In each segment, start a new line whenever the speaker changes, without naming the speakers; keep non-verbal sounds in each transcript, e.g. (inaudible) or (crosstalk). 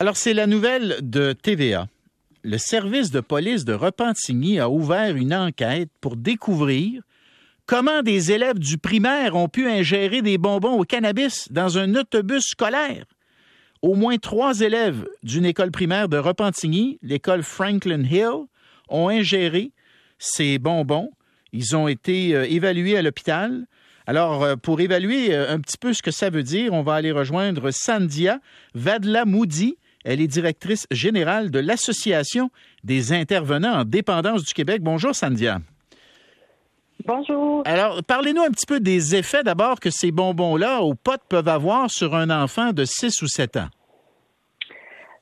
Alors, c'est la nouvelle de TVA. Le service de police de Repentigny a ouvert une enquête pour découvrir comment des élèves du primaire ont pu ingérer des bonbons au cannabis dans un autobus scolaire. Au moins trois élèves d'une école primaire de Repentigny, l'école Franklin Hill, ont ingéré ces bonbons. Ils ont été euh, évalués à l'hôpital. Alors, euh, pour évaluer euh, un petit peu ce que ça veut dire, on va aller rejoindre Sandia Vadla Moudi. Elle est directrice générale de l'Association des intervenants en dépendance du Québec. Bonjour, Sandia.
Bonjour.
Alors, parlez-nous un petit peu des effets d'abord que ces bonbons-là aux potes peuvent avoir sur un enfant de 6 ou 7 ans.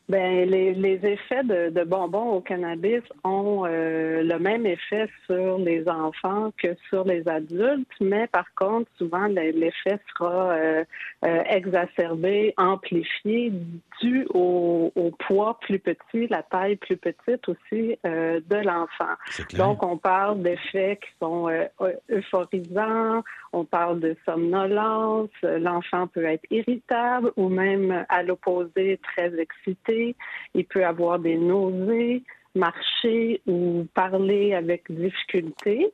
Ben, les, les effets de, de, bonbons au cannabis ont euh, le même effet sur les enfants que sur les adultes, mais par contre, souvent, l'effet sera euh, euh, exacerbé, amplifié dû au, au, poids plus petit, la taille plus petite aussi de l'enfant. Donc, on parle d'effets qui sont euphorisants, on parle de somnolence, l'enfant peut être irritable ou même à l'opposé très excité. Il peut avoir des nausées, marcher ou parler avec difficulté.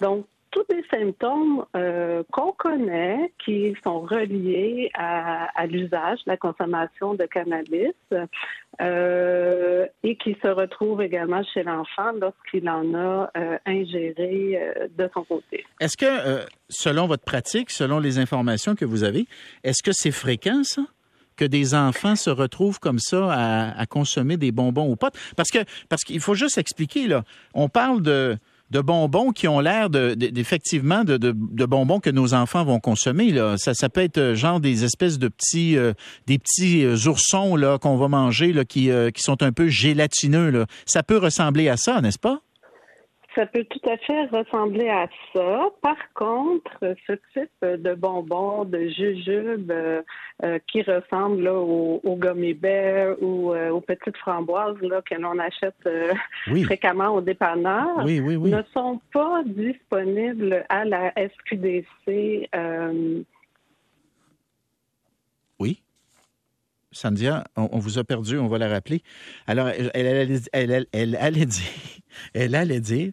Donc, tous des symptômes euh, qu'on connaît qui sont reliés à, l'usage, la consommation de cannabis euh, et qui se retrouvent également chez l'enfant lorsqu'il en a euh, ingéré de son côté.
Est-ce que, selon votre pratique, selon les informations que vous avez, est-ce que c'est fréquent ça? Que des enfants se retrouvent comme ça à, consommer des bonbons aux potes? Parce qu'il faut juste expliquer, là, on parle de de bonbons qui ont l'air de, effectivement de, bonbons que nos enfants vont consommer. Là. Ça, ça peut être euh, genre des espèces de petits euh, euh, oursons qu'on va manger là, qui, qui sont un peu gélatineux. Là. Ça peut ressembler à ça, n'est-ce pas?
Ça peut tout à fait ressembler à ça. Par contre, ce type de bonbons, de jujubes euh, euh, qui ressemblent là, aux, gummy bears ou euh, aux petites framboises là, que l'on achète fréquemment au dépanneur ne sont pas disponibles à la SQDC.
oui. Sandia, on, vous a perdu, on va la rappeler. Alors, elle, allait dire (laughs)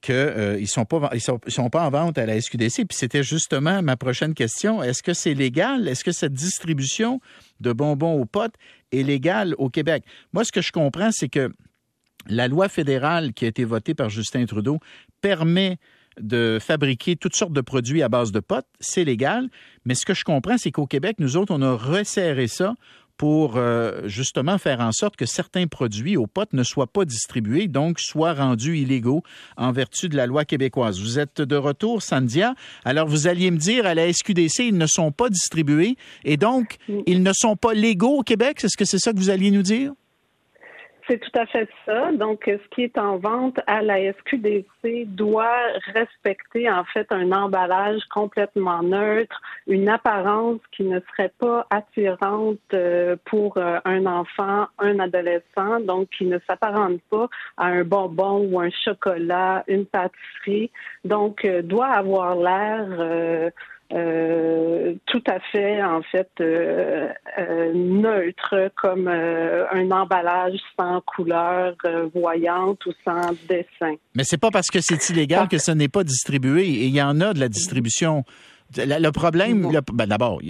qu'ils euh, ne sont, ils sont, pas en vente à la SQDC. Puis c'était justement ma prochaine question. Est-ce que c'est légal? Est-ce que cette distribution de bonbons aux potes est légale au Québec? Moi, ce que je comprends, c'est que la loi fédérale qui a été votée par Justin Trudeau permet de fabriquer toutes sortes de produits à base de potes, c'est légal, mais ce que je comprends, c'est qu'au Québec, nous autres, on a resserré ça pour euh, justement faire en sorte que certains produits aux potes ne soient pas distribués, donc soient rendus illégaux en vertu de la loi québécoise. Vous êtes de retour, Sandia. Alors, vous alliez me dire à la SQDC, ils ne sont pas distribués et donc, ils ne sont pas légaux au Québec. Est-ce que c'est ça que vous alliez nous dire?
C'est tout à fait ça. Donc, ce qui est en vente à la SQDC doit respecter en fait un emballage complètement neutre, une apparence qui ne serait pas attirante euh, pour euh, un enfant, un adolescent, donc qui ne s'apparente pas à un bonbon ou un chocolat, une pâtisserie. Donc, euh, doit avoir l'air euh, tout à fait, en fait, euh, euh, neutre, comme un emballage sans couleur voyante ou sans dessin.
Mais c'est pas parce que c'est illégal que ce n'est pas distribué. Et il y en a de la distribution. Le, problème, ben d'abord,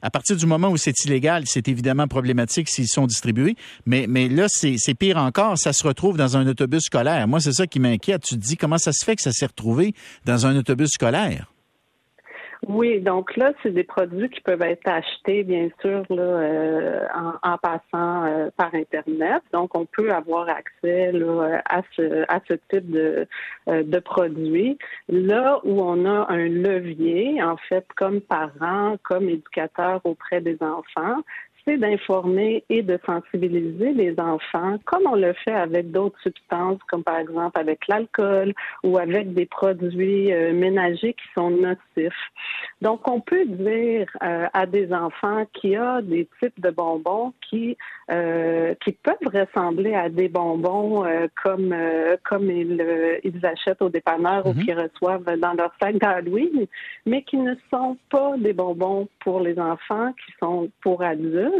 à partir du moment où c'est illégal, c'est évidemment problématique s'ils sont distribués. Mais, mais là, c'est pire encore, ça se retrouve dans un autobus scolaire. Moi, c'est ça qui m'inquiète. Tu te dis comment ça se fait que ça s'est retrouvé dans un autobus scolaire?
Oui, donc là, c'est des produits qui peuvent être achetés, bien sûr, là, euh, en, passant euh, par Internet. Donc, on peut avoir accès là, à, ce, à ce type de, euh, de produits. Là où on a un levier, en fait, comme parent, comme éducateur auprès des enfants, d'informer et de sensibiliser les enfants, comme on le fait avec d'autres substances, comme par exemple avec l'alcool ou avec des produits euh, ménagers qui sont nocifs. Donc, on peut dire euh, à des enfants qu'il y a des types de bonbons qui euh, qui peuvent ressembler à des bonbons comme comme ils, ils achètent au dépanneur ou mhm. qu'ils reçoivent dans leur sac d'Halloween, mais qui ne sont pas des bonbons pour les enfants, qui sont pour adultes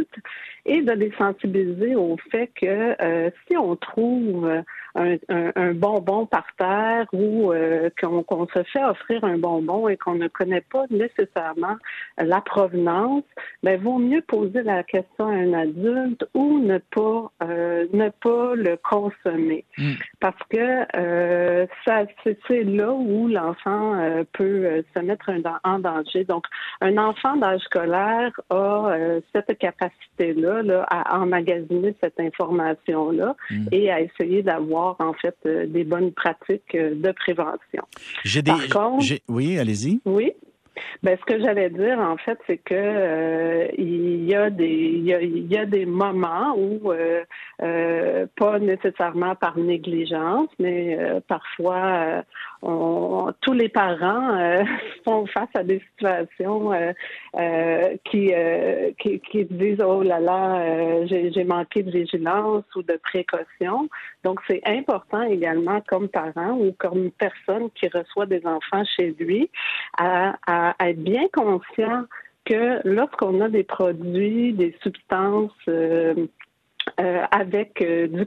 et de les sensibiliser au fait que euh, si on trouve un, un, bonbon par terre ou euh, qu'on se fait offrir un bonbon et qu'on ne connaît pas nécessairement la provenance, ben vaut mieux poser la question à un adulte ou ne pas euh, ne pas le consommer mm. parce que euh, ça c'est là où l'enfant peut se mettre en danger. Donc un enfant d'âge scolaire a cette capacité là, là à emmagasiner cette information là mm. et à essayer d'avoir en fait euh, des bonnes pratiques euh, de prévention.
J'ai des. oui, allez-y.
Oui. Ben, ce que j'allais dire, en fait, c'est que euh, il y a des il y a, des moments où pas nécessairement par négligence, mais parfois on, tous les parents euh, (laughs) font face à des situations euh, euh, qui, qui, qui disent oh là là j'ai manqué de vigilance ou de précaution. Donc c'est important également comme parent ou comme personne qui reçoit des enfants chez lui à, à être bien conscient que lorsqu'on a des produits, des substances euh, avec euh, du,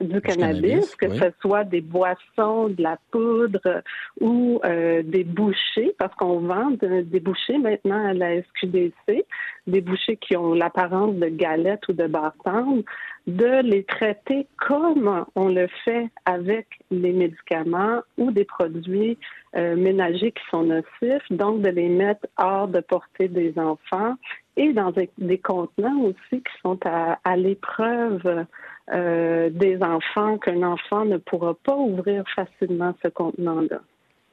du, cannabis, que ce soit des boissons, de la poudre ou euh, des bouchées, parce qu'on vend des bouchées maintenant à la SQDC, des bouchées qui ont l'apparence de galettes ou de bâtons, de les traiter comme on le fait avec les médicaments ou des produits ménagers qui sont nocifs, donc de les mettre hors de portée des enfants et dans des, contenants aussi qui sont à, l'épreuve euh, des enfants, qu'un enfant ne pourra pas ouvrir facilement ce contenant-là.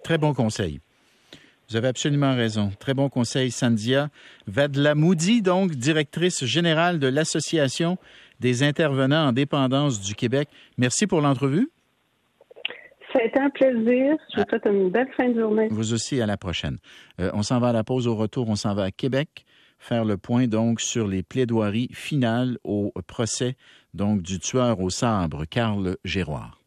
Très bon conseil. Vous avez absolument raison. Très bon conseil, Sandia Vadlamoudi, donc directrice générale de l'Association des intervenants en dépendance du Québec. Merci pour l'entrevue.
Ça a été un plaisir. Je vous souhaite une belle fin de journée.
Vous aussi, à la prochaine. Euh, on s'en va à la pause. Au retour, on s'en va à Québec faire le point donc sur les plaidoiries finales au procès donc du tueur au sabre, Carl Géroir.